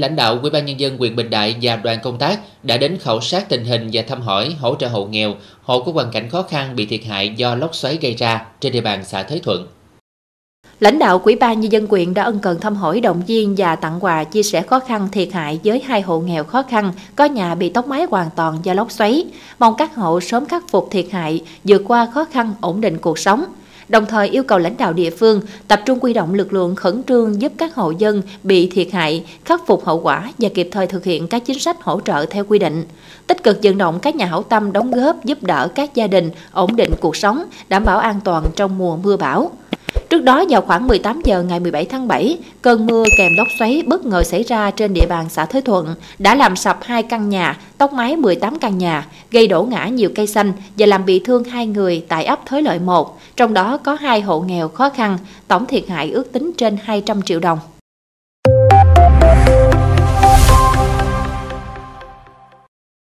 Lãnh đạo Ủy ban nhân dân huyện Bình Đại và đoàn công tác đã đến khảo sát tình hình và thăm hỏi hỗ trợ hộ nghèo, hộ có hoàn cảnh khó khăn bị thiệt hại do lốc xoáy gây ra trên địa bàn xã Thới Thuận. Lãnh đạo Quỹ ban nhân dân quyện đã ân cần thăm hỏi động viên và tặng quà chia sẻ khó khăn thiệt hại với hai hộ nghèo khó khăn có nhà bị tốc mái hoàn toàn do lốc xoáy, mong các hộ sớm khắc phục thiệt hại, vượt qua khó khăn ổn định cuộc sống đồng thời yêu cầu lãnh đạo địa phương tập trung quy động lực lượng khẩn trương giúp các hộ dân bị thiệt hại khắc phục hậu quả và kịp thời thực hiện các chính sách hỗ trợ theo quy định. Tích cực vận động các nhà hảo tâm đóng góp giúp đỡ các gia đình ổn định cuộc sống, đảm bảo an toàn trong mùa mưa bão. Trước đó vào khoảng 18 giờ ngày 17 tháng 7, cơn mưa kèm lốc xoáy bất ngờ xảy ra trên địa bàn xã Thới Thuận đã làm sập hai căn nhà, tốc mái 18 căn nhà, gây đổ ngã nhiều cây xanh và làm bị thương hai người tại ấp Thới Lợi 1, trong đó có hai hộ nghèo khó khăn, tổng thiệt hại ước tính trên 200 triệu đồng.